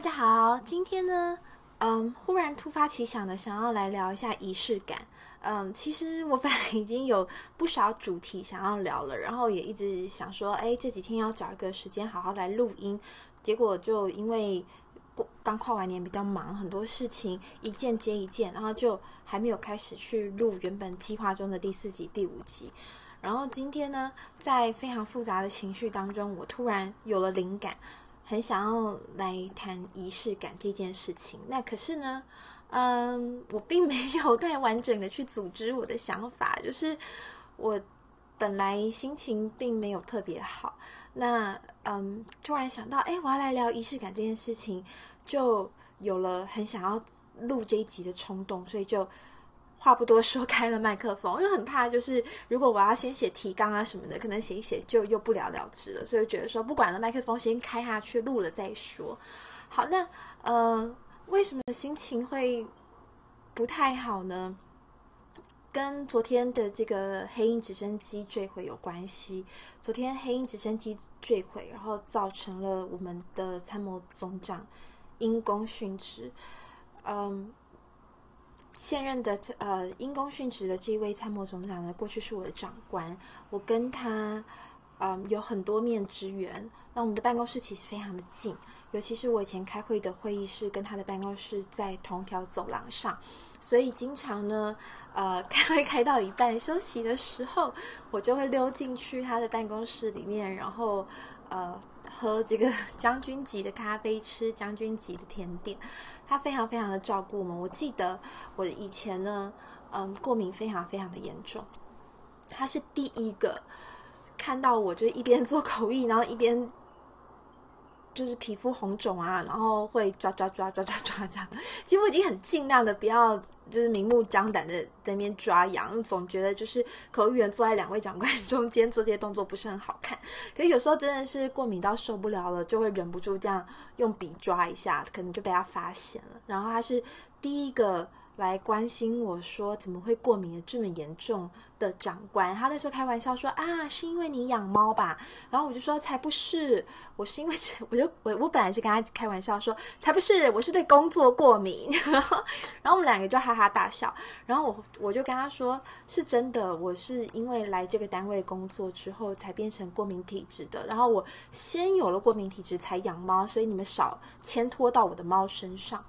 大家好，今天呢，嗯，忽然突发奇想的想要来聊一下仪式感。嗯，其实我本来已经有不少主题想要聊了，然后也一直想说，哎，这几天要找一个时间好好来录音。结果就因为过刚跨完年比较忙，很多事情一件接一件，然后就还没有开始去录原本计划中的第四集、第五集。然后今天呢，在非常复杂的情绪当中，我突然有了灵感。很想要来谈仪式感这件事情，那可是呢，嗯，我并没有太完整的去组织我的想法，就是我本来心情并没有特别好，那嗯，突然想到，哎，我要来聊仪式感这件事情，就有了很想要录这一集的冲动，所以就。话不多说，开了麦克风，因为很怕，就是如果我要先写提纲啊什么的，可能写一写就又不了了之了，所以觉得说不管了，麦克风先开下去，录了再说。好，那呃，为什么心情会不太好呢？跟昨天的这个黑鹰直升机坠毁有关系。昨天黑鹰直升机坠毁，然后造成了我们的参谋总长因公殉职。嗯。现任的呃因公殉职的这一位参谋总长呢，过去是我的长官，我跟他嗯有很多面之缘。那我们的办公室其实非常的近，尤其是我以前开会的会议室跟他的办公室在同条走廊上，所以经常呢呃 开会开到一半休息的时候，我就会溜进去他的办公室里面，然后呃。喝这个 将军级的咖啡，吃将军级的甜点，他非常非常的照顾我们。我记得我以前呢，嗯，过敏非常非常的严重，他是第一个看到我就一边做口译，然后一边。就是皮肤红肿啊，然后会抓抓抓抓抓抓这样。其实我已经很尽量的不要，就是明目张胆的在那边抓痒，总觉得就是口译员坐在两位长官 中间做这些动作不是很好看。可是有时候真的是过敏到受不了了，就会忍不住这样用笔抓一下，可能就被他发现了。然后他是第一个。来关心我说怎么会过敏的这么严重的长官，他那时候开玩笑说啊，是因为你养猫吧？然后我就说才不是，我是因为我就我我本来是跟他开玩笑说才不是，我是对工作过敏。然后我们两个就哈哈大笑。然后我我就跟他说是真的，我是因为来这个单位工作之后才变成过敏体质的。然后我先有了过敏体质才养猫，所以你们少牵拖到我的猫身上。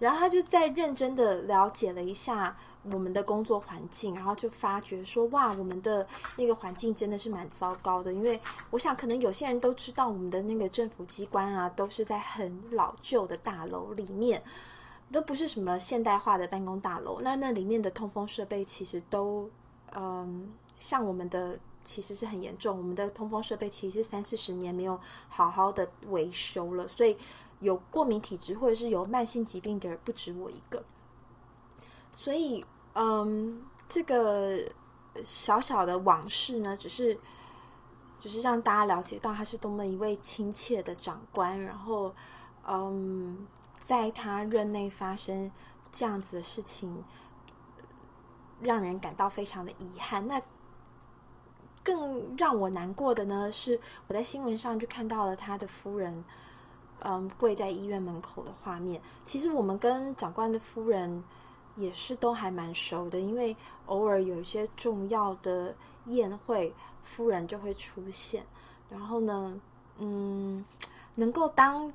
然后他就在认真的了解了一下我们的工作环境，然后就发觉说，哇，我们的那个环境真的是蛮糟糕的。因为我想，可能有些人都知道，我们的那个政府机关啊，都是在很老旧的大楼里面，都不是什么现代化的办公大楼。那那里面的通风设备其实都，嗯，像我们的其实是很严重，我们的通风设备其实是三四十年没有好好的维修了，所以。有过敏体质或者是有慢性疾病的人不止我一个，所以，嗯，这个小小的往事呢，只是，只是让大家了解到他是多么一位亲切的长官，然后，嗯，在他任内发生这样子的事情，让人感到非常的遗憾。那更让我难过的呢，是我在新闻上就看到了他的夫人。嗯，跪在医院门口的画面，其实我们跟长官的夫人也是都还蛮熟的，因为偶尔有一些重要的宴会，夫人就会出现。然后呢，嗯，能够当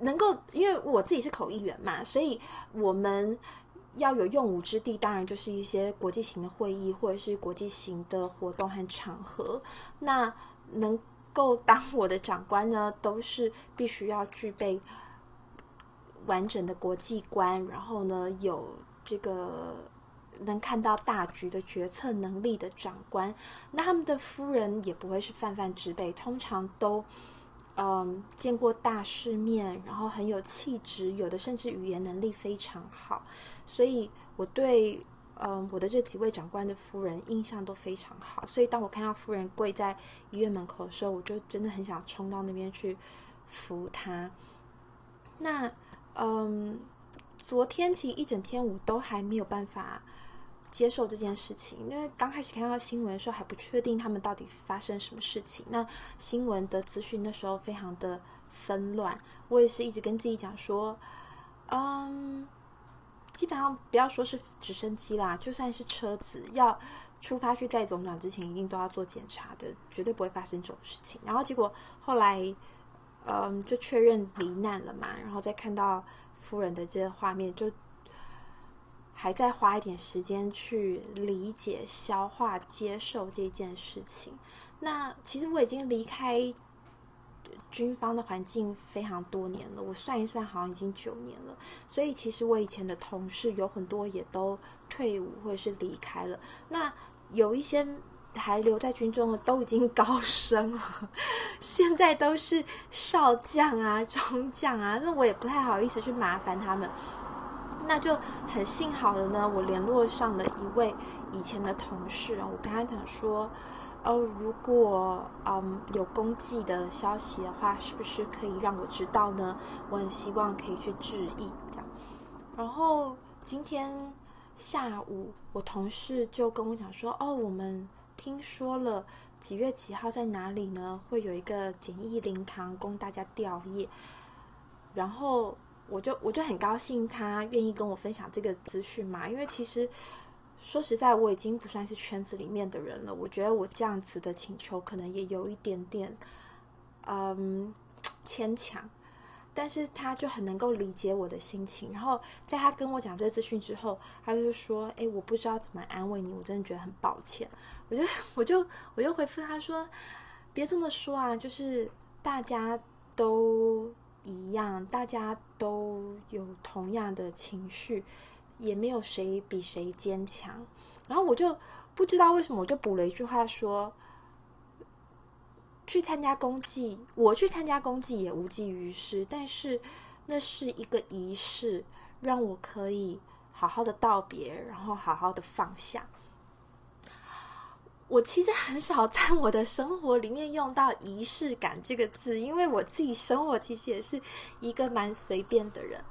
能够，因为我自己是口译员嘛，所以我们要有用武之地，当然就是一些国际型的会议或者是国际型的活动和场合，那能。够当我的长官呢，都是必须要具备完整的国际观，然后呢有这个能看到大局的决策能力的长官。那他们的夫人也不会是泛泛之辈，通常都嗯见过大世面，然后很有气质，有的甚至语言能力非常好。所以我对。嗯，我的这几位长官的夫人印象都非常好，所以当我看到夫人跪在医院门口的时候，我就真的很想冲到那边去扶她。那嗯，昨天其实一整天我都还没有办法接受这件事情，因为刚开始看到新闻的时候还不确定他们到底发生什么事情。那新闻的资讯那时候非常的纷乱。我也是一直跟自己讲说，嗯，基本上不要说是直升机啦，就算是车子要出发去载总长之前，一定都要做检查的，绝对不会发生这种事情。然后结果后来，嗯，就确认罹难了嘛，然后再看到夫人的这个画面，就。还在花一点时间去理解、消化、接受这件事情。那其实我已经离开军方的环境非常多年了，我算一算，好像已经九年了。所以其实我以前的同事有很多也都退伍或者是离开了。那有一些还留在军中的，都已经高升了，现在都是少将啊、中将啊。那我也不太好意思去麻烦他们。那就很幸好的呢，我联络上了一位以前的同事，我跟他讲说，哦，如果嗯有公祭的消息的话，是不是可以让我知道呢？我很希望可以去致意这样。然后今天下午，我同事就跟我讲说，哦，我们听说了几月几号在哪里呢？会有一个简易灵堂供大家吊唁，然后。我就我就很高兴，他愿意跟我分享这个资讯嘛。因为其实说实在，我已经不算是圈子里面的人了。我觉得我这样子的请求可能也有一点点，嗯，牵强。但是他就很能够理解我的心情。然后在他跟我讲这资讯之后，他就说：“哎，我不知道怎么安慰你，我真的觉得很抱歉。”我就我就我就回复他说：“别这么说啊，就是大家都。”一样，大家都有同样的情绪，也没有谁比谁坚强。然后我就不知道为什么，我就补了一句话说：“去参加公祭，我去参加公祭也无济于事。但是那是一个仪式，让我可以好好的道别，然后好好的放下。”我其实很少在我的生活里面用到仪式感这个字，因为我自己生活其实也是一个蛮随便的人。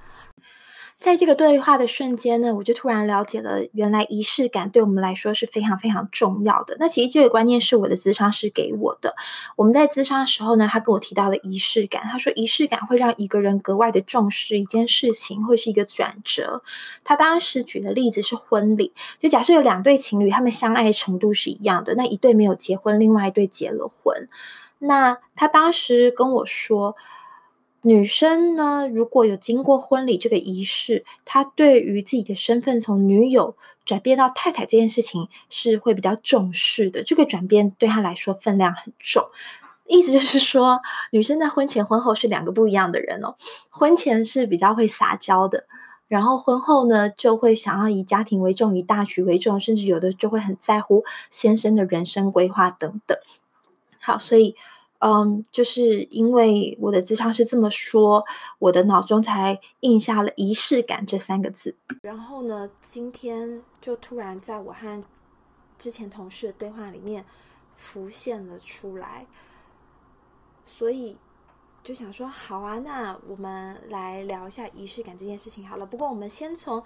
在这个对话的瞬间呢，我就突然了解了，原来仪式感对我们来说是非常非常重要的。那其实这个观念是我的咨商师给我的。我们在咨商的时候呢，他跟我提到了仪式感。他说，仪式感会让一个人格外的重视一件事情，会是一个转折。他当时举的例子是婚礼，就假设有两对情侣，他们相爱的程度是一样的，那一对没有结婚，另外一对结了婚。那他当时跟我说。女生呢，如果有经过婚礼这个仪式，她对于自己的身份从女友转变到太太这件事情是会比较重视的。这个转变对她来说分量很重，意思就是说，女生在婚前婚后是两个不一样的人哦。婚前是比较会撒娇的，然后婚后呢，就会想要以家庭为重，以大局为重，甚至有的就会很在乎先生的人生规划等等。好，所以。嗯，就是因为我的智商是这么说，我的脑中才印下了仪式感这三个字。然后呢，今天就突然在我和之前同事的对话里面浮现了出来，所以就想说，好啊，那我们来聊一下仪式感这件事情好了。不过我们先从。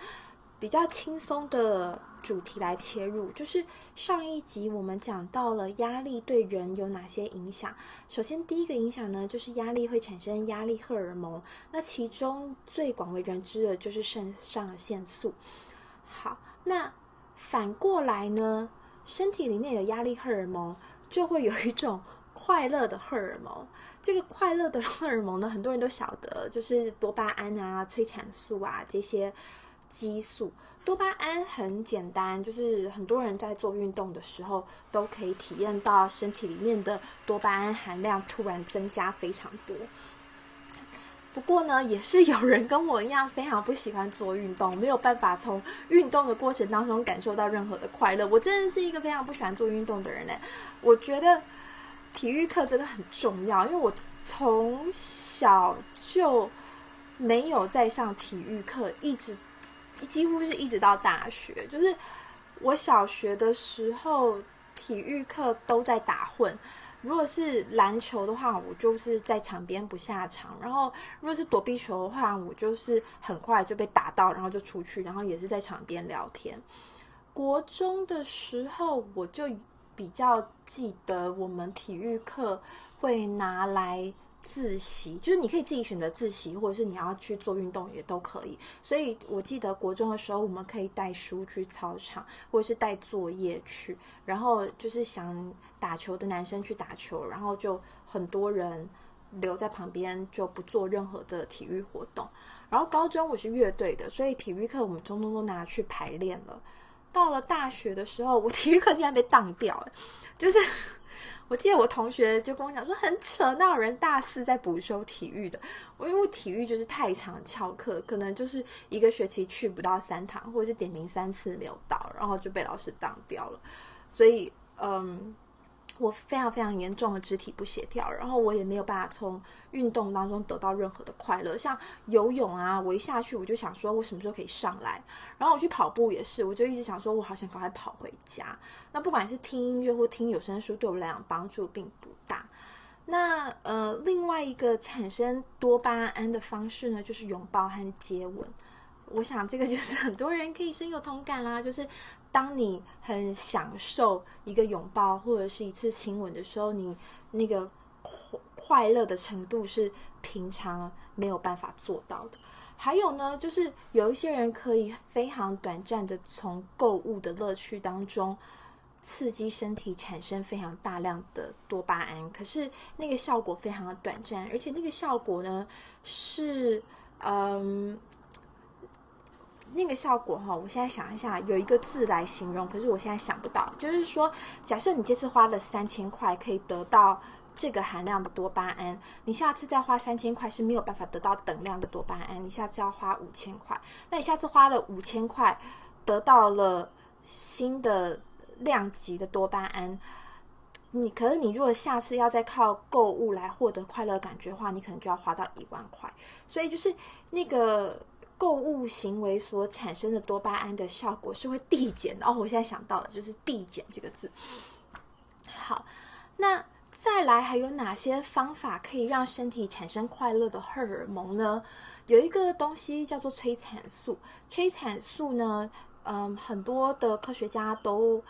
比较轻松的主题来切入，就是上一集我们讲到了压力对人有哪些影响。首先，第一个影响呢，就是压力会产生压力荷尔蒙，那其中最广为人知的就是肾上腺素。好，那反过来呢，身体里面有压力荷尔蒙，就会有一种快乐的荷尔蒙。这个快乐的荷尔蒙呢，很多人都晓得，就是多巴胺啊、催产素啊这些。激素、多巴胺很简单，就是很多人在做运动的时候都可以体验到身体里面的多巴胺含量突然增加非常多。不过呢，也是有人跟我一样非常不喜欢做运动，没有办法从运动的过程当中感受到任何的快乐。我真的是一个非常不喜欢做运动的人呢。我觉得体育课真的很重要，因为我从小就没有在上体育课，一直。几乎是一直到大学，就是我小学的时候，体育课都在打混。如果是篮球的话，我就是在场边不下场；然后如果是躲避球的话，我就是很快就被打到，然后就出去，然后也是在场边聊天。国中的时候，我就比较记得我们体育课会拿来自习，就是你可以自己选择自习，或者是你要去做运动也都可以。所以我记得国中的时候，我们可以带书去操场，或者是带作业去，然后就是想打球的男生去打球，然后就很多人留在旁边就不做任何的体育活动。然后高中我是乐队的，所以体育课我们通通都拿去排练了。到了大学的时候，我 体育课竟然被当掉，就是。我记得我同学就跟我讲说很扯，那有人大四在补修体育的。我因为体育就是太常翘课，可能就是一个学期去不到三堂，或者是点名三次没有到，然后就被老师当掉了。所以，嗯。我非常非常严重的肢体不协调，然后我也没有办法从运动当中得到任何的快乐。像游泳啊，我一下去我就想说，我什么时候可以上来？然后我去跑步也是，我就一直想说，我好想赶快跑回家。那不管是听音乐或听有声书，对我来讲帮助并不大。那呃，另外一个产生多巴胺的方式呢，就是拥抱和接吻。我想这个就是很多人可以深有同感啦，就是。当你很享受一个拥抱或者是一次亲吻的时候，你那个快快乐的程度是平常没有办法做到的。还有呢，就是有一些人可以非常短暂的从购物的乐趣当中刺激身体产生非常大量的多巴胺，可是那个效果非常的短暂，而且那个效果呢是嗯。那个效果哈，我现在想一下，有一个字来形容，可是我现在想不到。就是说，假设你这次花了三千块，可以得到这个含量的多巴胺，你下次再花三千块是没有办法得到等量的多巴胺。你下次要花五千块，那你下次花了五千块，得到了新的量级的多巴胺，你可是你如果下次要再靠购物来获得快乐感觉的话，你可能就要花到一万块。所以就是那个。购物行为所产生的多巴胺的效果是会递减的哦。我现在想到了，就是递减这个字。好，那再来还有哪些方法可以让身体产生快乐的荷尔蒙呢？有一个东西叫做催产素。催产素呢，嗯，很多的科学家都。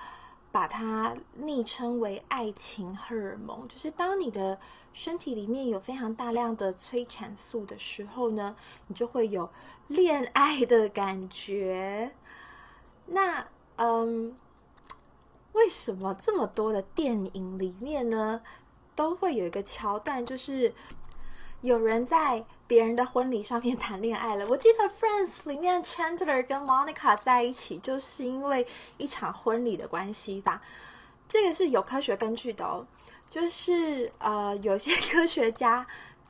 把它昵称为爱情荷尔蒙，就是当你的身体里面有非常大量的催产素的时候呢，你就会有恋爱的感觉。那嗯，为什么这么多的电影里面呢，都会有一个桥段，就是？有人在别人的婚礼上面谈恋爱了。我记得《Friends》里面 Chandler 跟 Monica 在一起，就是因为一场婚礼的关系吧。这个是有科学根据的哦。就是呃，有些科学家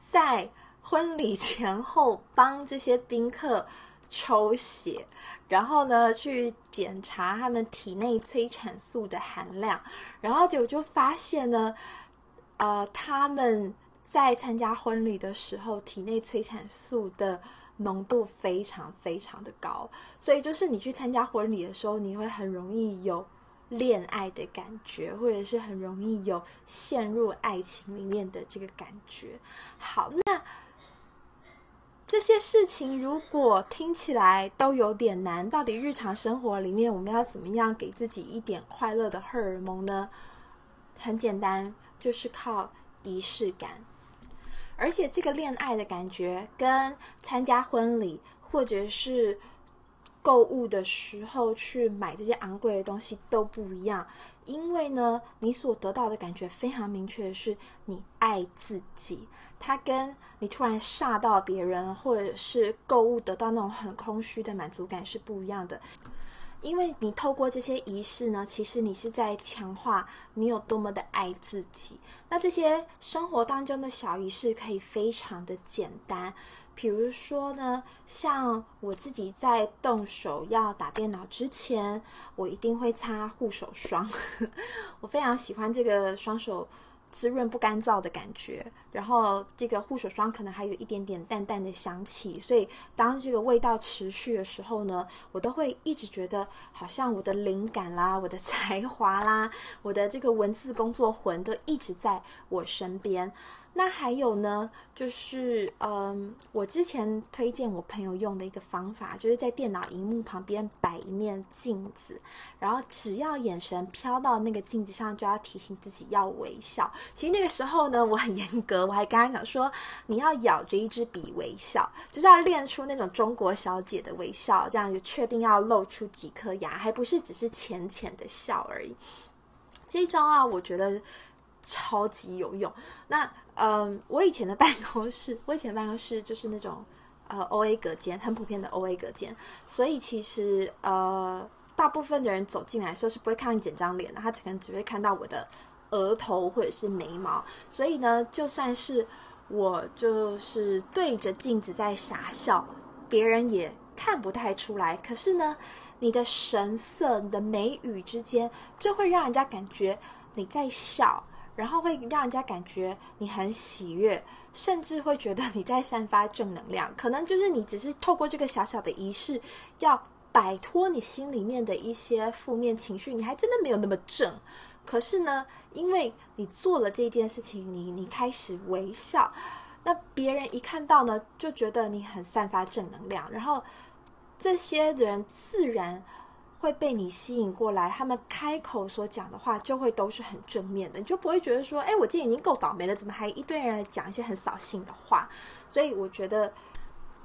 在婚礼前后帮这些宾客抽血，然后呢去检查他们体内催产素的含量，然后结果就发现呢，呃，他们。在参加婚礼的时候，体内催产素的浓度非常非常的高，所以就是你去参加婚礼的时候，你会很容易有恋爱的感觉，或者是很容易有陷入爱情里面的这个感觉。好，那这些事情如果听起来都有点难，到底日常生活里面我们要怎么样给自己一点快乐的荷尔蒙呢？很简单，就是靠仪式感。而且这个恋爱的感觉跟参加婚礼或者是购物的时候去买这些昂贵的东西都不一样，因为呢，你所得到的感觉非常明确的是你爱自己，它跟你突然煞到别人或者是购物得到那种很空虚的满足感是不一样的。因为你透过这些仪式呢，其实你是在强化你有多么的爱自己。那这些生活当中的小仪式可以非常的简单，比如说呢，像我自己在动手要打电脑之前，我一定会擦护手霜。我非常喜欢这个双手。滋润不干燥的感觉，然后这个护手霜可能还有一点点淡淡的香气，所以当这个味道持续的时候呢，我都会一直觉得好像我的灵感啦、我的 才华啦、我的这个文字工作魂都一直在我身边。那还有呢，就是嗯，我之前推荐我朋友用的一个方法，就是在电脑荧幕旁边摆一面镜子，然后只要眼神飘到那个镜子上，就要提醒自己要微笑。其实那个时候呢，我很严格我还跟他讲说，你要咬着一支笔微笑，就是要练出那种中国小姐的微笑，这样就确定要露出几颗牙，还不是只是浅浅的笑而已。这一招啊，我觉得超级有用。那嗯，我以前的办公室，我以前办公室就是那种呃 O A 隔间，很普遍的 O A 隔间，所以其实呃。大部分的人走进来的时候是不会看到你整张脸的，他可能只会看到我的额头或者是眉毛。所以呢，就算是我就是对着镜子在傻笑，别人也看不太出来。可是呢，你的神色、你的眉宇之间，就会让人家感觉你在笑，然后会让人家感觉你很喜悦，甚至会觉得你在散发正能量。可能就是你只是透过这个小小的仪式要。摆脱你心里面的一些负面情绪，你还真的没有那么正。可是呢，因为你做了这件事情，你你开始微笑，那别人一看到呢，就觉得你很散发正能量，然后这些人自然会被你吸引过来。他们开口所讲的话就会都是很正面的，你就不会觉得说，哎，我今天已经够倒霉了，怎么还一堆人来讲一些很扫兴的话？所以我觉得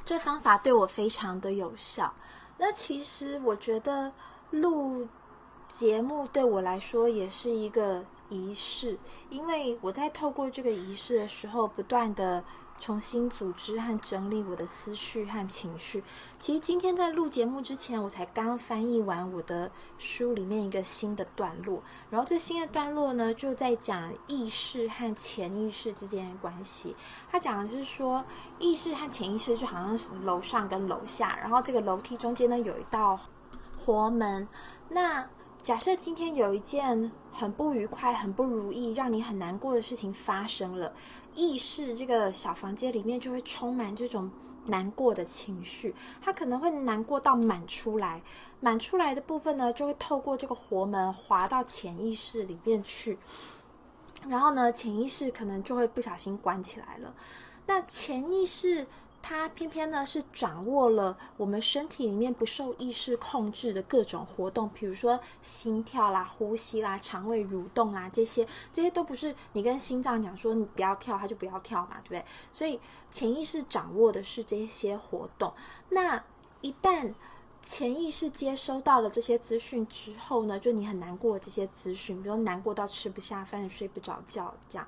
这方法对我非常的有效。那其实我觉得录节目对我来说也是一个仪式，因为我在透过这个仪式的时候，不断的。重新组织和整理我的思绪和情绪。其实今天在录节目之前，我才刚翻译完我的书里面一个新的段落。然后这新的段落呢，就在讲意识和潜意识之间的关系。他讲的是说，意识和潜意识就好像是楼上跟楼下，然后这个楼梯中间呢有一道活门。那假设今天有一件很不愉快、很不如意、让你很难过的事情发生了。意识这个小房间里面就会充满这种难过的情绪，它可能会难过到满出来，满出来的部分呢，就会透过这个活门滑到潜意识里面去，然后呢，潜意识可能就会不小心关起来了。那潜意识。它偏偏呢是掌握了我们身体里面不受意识控制的各种活动，比如说心跳啦、呼吸啦、肠胃蠕动啦这些，这些都不是你跟心脏讲说你不要跳，它就不要跳嘛，对不对？所以潜意识掌握的是这些活动。那一旦潜意识接收到了这些资讯之后呢，就你很难过这些资讯，比如难过到吃不下饭、睡不着觉这样。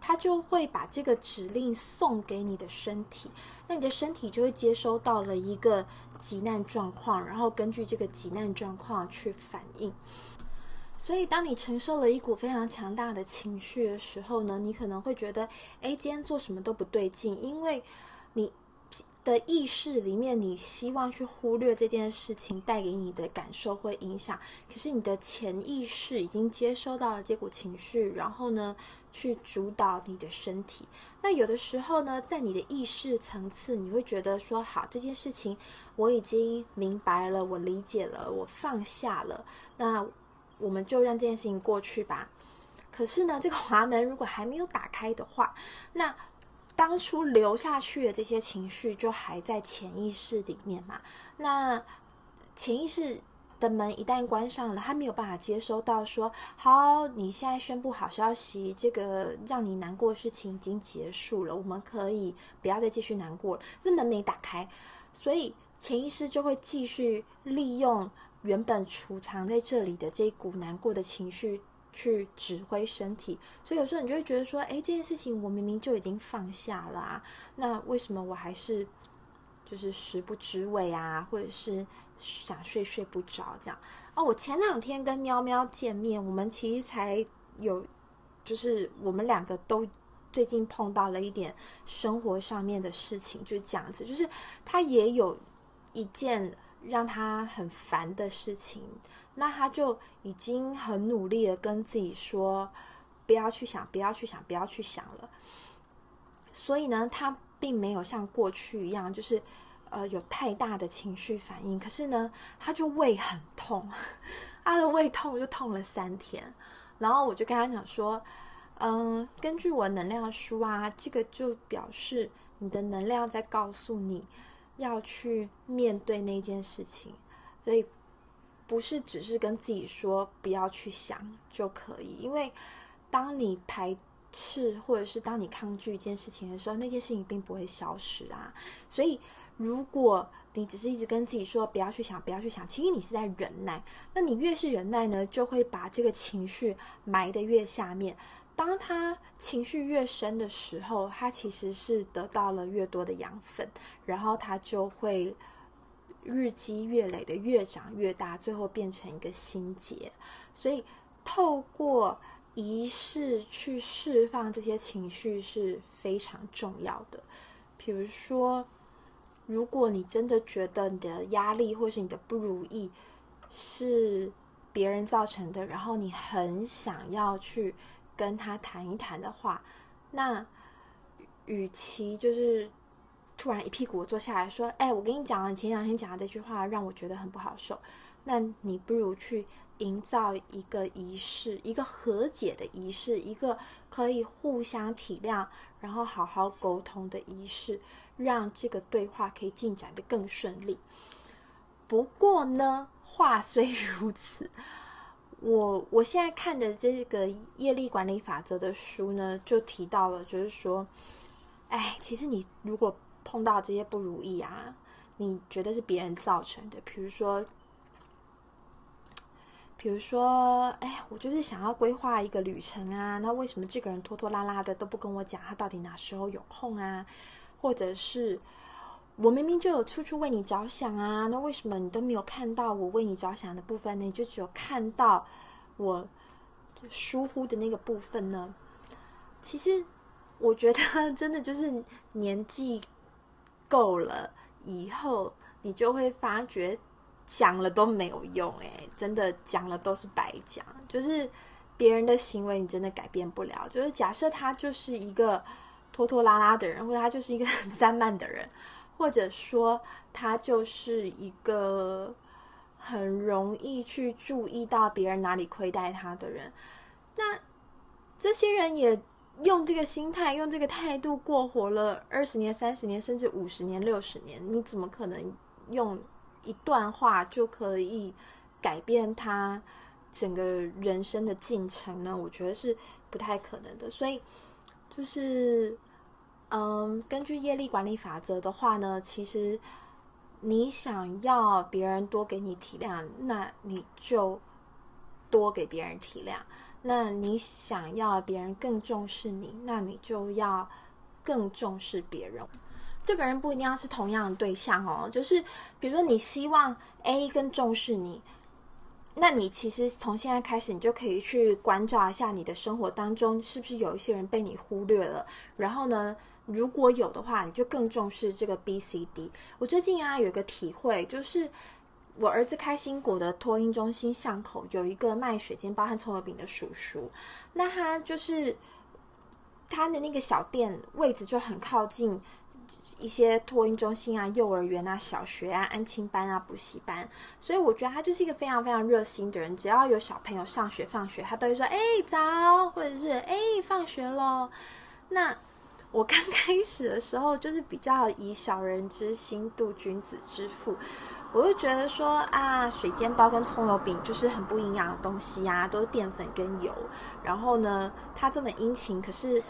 他就会把这个指令送给你的身体，那你的身体就会接收到了一个急难状况，然后根据这个急难状况去反应。所以，当你承受了一股非常强大的情绪的时候呢，你可能会觉得，哎，今天做什么都不对劲，因为你。的意识里面，你希望去忽略这件事情带给你的感受或影响，可是你的潜意识已经接收到了这股情绪，然后呢，去主导你的身体。那有的时候呢，在你的意识层次，你会觉得说，好，这件事情我已经明白了，我理解了，我放下了，那我们就让这件事情过去吧。可是呢，这个 滑门如果还没有打开的话，那。当初留下去的这些情绪就还在潜意识里面嘛？那潜意识的门一旦关上了，他没有办法接收到说，好，你现在宣布好消息，这个让你难过的事情已经结束了，我们可以不要再继续难过了。这门没打开，所以潜意识就会继续利用原本储藏在这里的这一股难过的情绪。去指挥身体，所以有时候你就会觉得说，哎，这件事情我明明就已经放下了，那为什么我还是就是食不知味啊，或者是想睡睡不着这样？哦，我前两天跟喵喵见面，我们其实才有，就是我们两个都最近碰到了一点生活上面的事情，就是这样子，就是他也有一件。让他很烦的事情，那他就已经很努力的跟自己说，不要去想，不要去想，不要去想了。所以呢，他并没有像过去一样，就是呃有太大的情绪反应。可是呢，他就胃很痛，他的胃痛就痛了三天。然后我就跟他讲说，嗯，根据我能量书啊，这个就表示你的能量在告诉你。要去面对那件事情，所以不是只是跟自己说不要去想就可以。因为当你排斥，或者是当你抗拒一件事情的时候，那件事情并不会消失啊。所以，如果你只是一直跟自己说不要去想，不要去想，其实你是在忍耐。那你越是忍耐呢，就会把这个情绪埋得越下面。当他情绪越深的时候，他其实是得到了越多的养分，然后他就会日积月累的越长越大，最后变成一个心结。所以，透过仪式去释放这些情绪是非常重要的。比如说。如果你真的觉得你的压力或是你的不如意是别人造成的，然后你很想要去跟他谈一谈的话，那与其就是突然一屁股坐下来说：“哎，我跟你讲，你前两天讲的这句话让我觉得很不好受。”那你不如去营造一个仪式，一个和解的仪式，一个可以互相体谅，然后好好沟通的仪式。让这个对话可以进展的更顺利。不过呢，话虽如此，我我现在看的这个业力管理法则的书呢，就提到了，就是说，哎，其实你如果碰到这些不如意啊，你觉得是别人造成的，比如说，比如说，哎，我就是想要规划一个旅程啊，那为什么这个人拖拖拉拉的都不跟我讲，他到底哪时候有空啊？或者是我明明就有处处为你着想啊，那为什么你都没有看到我为你着想的部分呢？你就只有看到我疏忽的那个部分呢？其实我觉得真的就是年纪够了以后，你就会发觉讲了都没有用，诶，真的讲了都是白讲。就是别人的行为你真的改变不了。就是假设他就是一个。拖拖拉拉的人，或者他就是一个 很散漫的人，或者说他就是一个很容易去注意到别人哪里亏待他的人。那这些人也用这个心态、用这个态度过活了二十年、三十年，甚至五十年、六十年，你怎么可能用一段话就可以改变他整个人生的进程呢？我觉得是不太可能的。所以。就是，嗯，根据业力管理法则的话呢，其实你想要别人多给你体谅，那你就多给别人体谅；那你想要别人更重视你，那你就要更重视别人。这个人不一定要是同样的对象哦，就是比如说你希望 A 更重视你。那你其实从现在开始，你就可以去关照一下你的生活当中，是不是有一些人被你忽略了？然后呢，如果有的话，你就更重视这个 B、C、D。我最近啊有一个体会，就是我儿子开心果的托婴中心巷口有一个卖水煎包和葱油饼的叔叔，那他就是他的那个小店位置就很靠近。一些托婴中心啊、幼儿园啊、小学啊、安亲班啊、补习班，所以我觉得他就是一个非常非常热心的人。只要有小朋友上学放学，他都会说：“哎，早！”或者是“哎，放学喽。”那我刚开始的时候，就是比较以小人之心度君子之腹，我就觉得说啊，水煎包跟葱油饼就是很不营养的东西呀，都是淀粉跟油。然后呢，他这么殷勤，可是。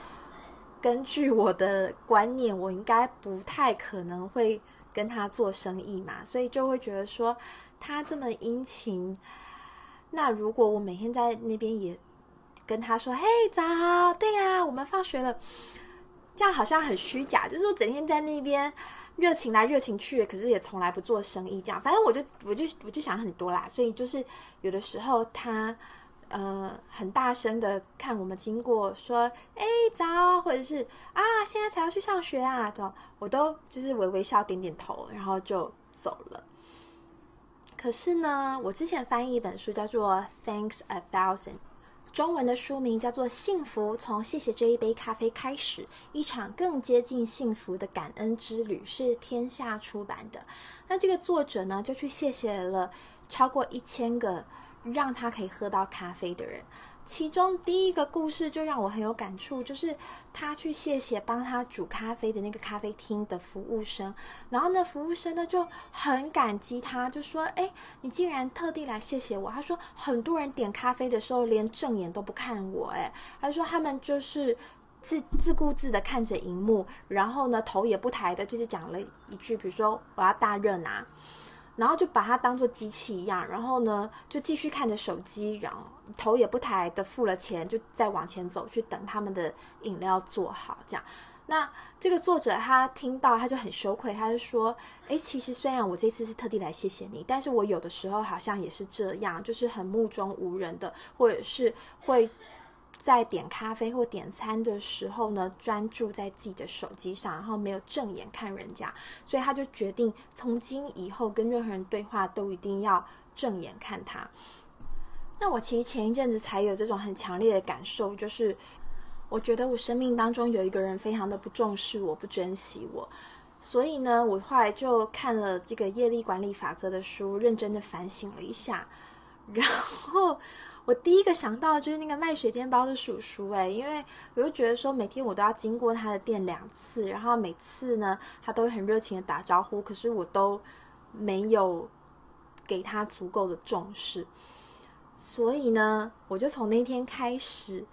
根据我的观念，我应该不太可能会跟他做生意嘛，所以就会觉得说他这么殷勤，那如果我每天在那边也跟他说：“嘿，早，对呀，我们放学了。”这样好像很虚假，就是我整天在那边热情来热情去，可是也从来不做生意。这样，反正我就我就我就想很多啦，所以就是有的时候他。呃，很大声的看我们经过，说：“哎，早！”或者是“啊，现在才要去上学啊！”这我都就是微微笑、点点头，然后就走了。可是呢，我之前翻译一本书，叫做《Thanks a Thousand》，中文的书名叫做《幸福从谢谢这一杯咖啡开始：一场更接近幸福的感恩之旅》，是天下出版的。那这个作者呢，就去谢谢了超过一千个。让他可以喝到咖啡的人，其中第一个故事就让我很有感触，就是他去谢谢帮他煮咖啡的那个咖啡厅的服务生，然后呢，服务生呢就很感激他，就说：“哎，你竟然特地来谢谢我。”他说：“很多人点咖啡的时候连正眼都不看我。”哎，他说他们就是自自顾自的看着荧幕，然后呢头也不抬的，就是讲了一句，比如说我要大热拿。然后就把它当做机器一样，然后呢，就继续看着手机，然后头也不抬的付了钱，就再往前走去等他们的饮料做好。这样，那这个作者他听到他就很羞愧，他就说：“诶，其实虽然我这次是特地来谢谢你，但是我有的时候好像也是这样，就是很目中无人的，或者是会。”在点咖啡或点餐的时候呢，专注在自己的手机上，然后没有正眼看人家，所以他就决定从今以后跟任何人对话都一定要正眼看他。那我其实前一阵子才有这种很强烈的感受，就是我觉得我生命当中有一个人非常的不重视我，不珍惜我，所以呢，我后来就看了这个业力管理法则的书，认真的反省了一下，然后。我第一个想到就是那个卖水煎包的叔叔，哎，因为我就觉得说每天我都要经过他的店两次，然后每次呢他都会很热情的打招呼，可是我都没有给他足够的重视，所以呢，我就从那天开始。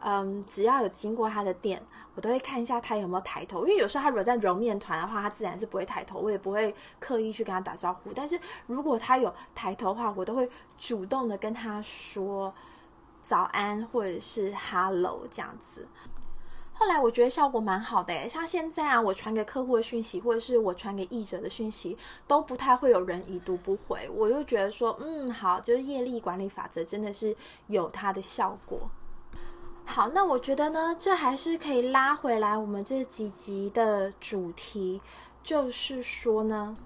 嗯，只要有经过他的店，我都会看一下他有没有抬头。因为有时候他如果在揉面团的话，他自然是不会抬头，我也不会刻意去跟他打招呼。但是如果他有抬头的话，我都会主动的跟他说早安或者是 hello 这样子。后来我觉得效果蛮好的，像现在啊，我传给客户的讯息或者是我传给译者的讯息，都不太会有人已读不回。我就觉得说，嗯，好，就是业力管理法则真的是有它的效果。好，那我觉得呢，这还是可以拉回来我们这几集的主题，就是说呢，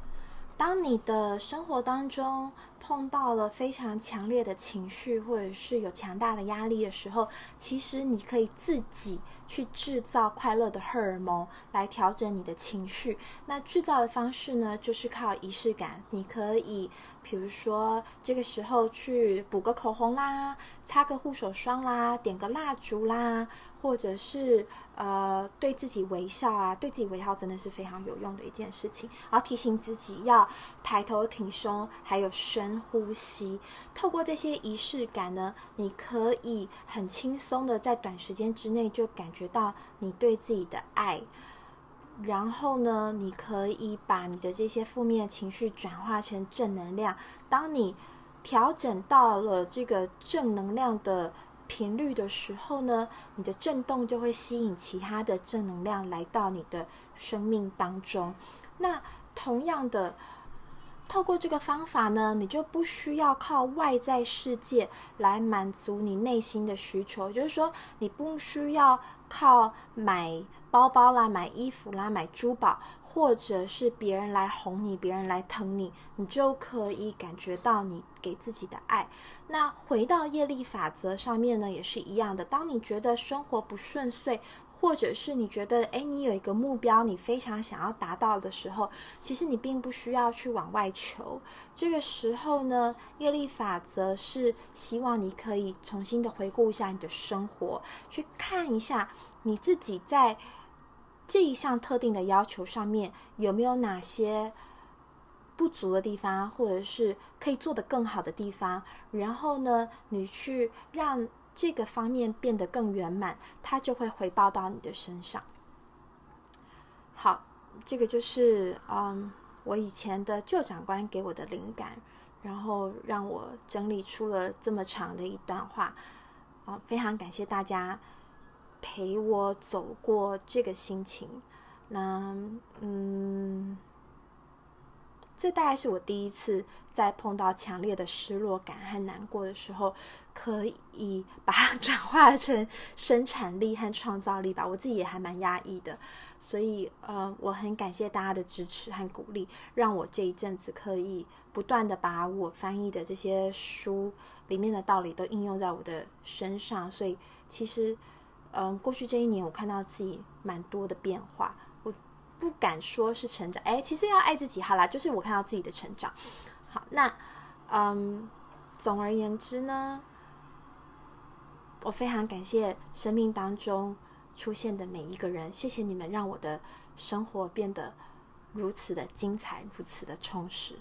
当你的生活当中碰到了非常强烈的情绪，或者是有强大的压力的时候，其实你可以自己去制造快乐的荷尔蒙来调整你的情绪。那制造的方式呢，就是靠仪式感。你可以。比如说，这个时候去补个口红啦，擦个护手霜啦，点个蜡烛啦，或者是呃对自己微笑啊，对自己微笑真的是非常有用的一件事情。然后提醒自己要抬头挺胸，还有深呼吸。透过这些仪式感呢，你可以很轻松的在短时间之内就感觉觉到你对自己的爱。然后呢，你可以把你的这些负面情绪转化成正能量。当你调整到了这个正能量的频率的时候呢，你的震动就会吸引其他的正能量来到你的生命当中。那同样的，透过这个方法呢，你就不需要靠外在世界来满足你内心的需求。就是说，你不需要靠买。包包啦，买衣服啦，买珠宝，或者是别人来哄你，别人来疼你，你就可以感觉到你给自己的爱。那回到业力法则上面呢，也是一样的。当你觉得生活不顺遂，或者是你觉得诶，你有一个目标，你非常想要达到的时候，其实你并不需要去往外求。这个时候呢，业力法则是希望你可以重新的回顾一下你的生活，去看一下你自己在。这一项特定的要求上面有没有哪些不足的地方，或者是可以做得更好的地方？然后呢，你去让这个方面变得更圆满，它就会回报到你的身上。好，这个就是嗯，我以前的旧长官给我的灵感，然后让我整理出了这么长的一段话。啊，非常感谢大家。陪我走过这个心情，那嗯，这大概是我第一次在碰到强烈的失落感和难过的时候，可以把它 转化成生产力和创造力吧。我自己也还蛮压抑的，所以呃，我很感谢大家的支持和鼓励，让我这一阵子可以不断的把我翻译的这些书里面的道理都应用在我的身上。所以其实。嗯，过去这一年，我看到自己蛮多的变化。不敢说是成长，哎，其实要爱自己，好啦，就是我看到自己的成长。好，那嗯，总而言之呢，我非常感谢生命当中出现的每一个人，谢谢你们让我的生活变得如此的精彩，如此的充实。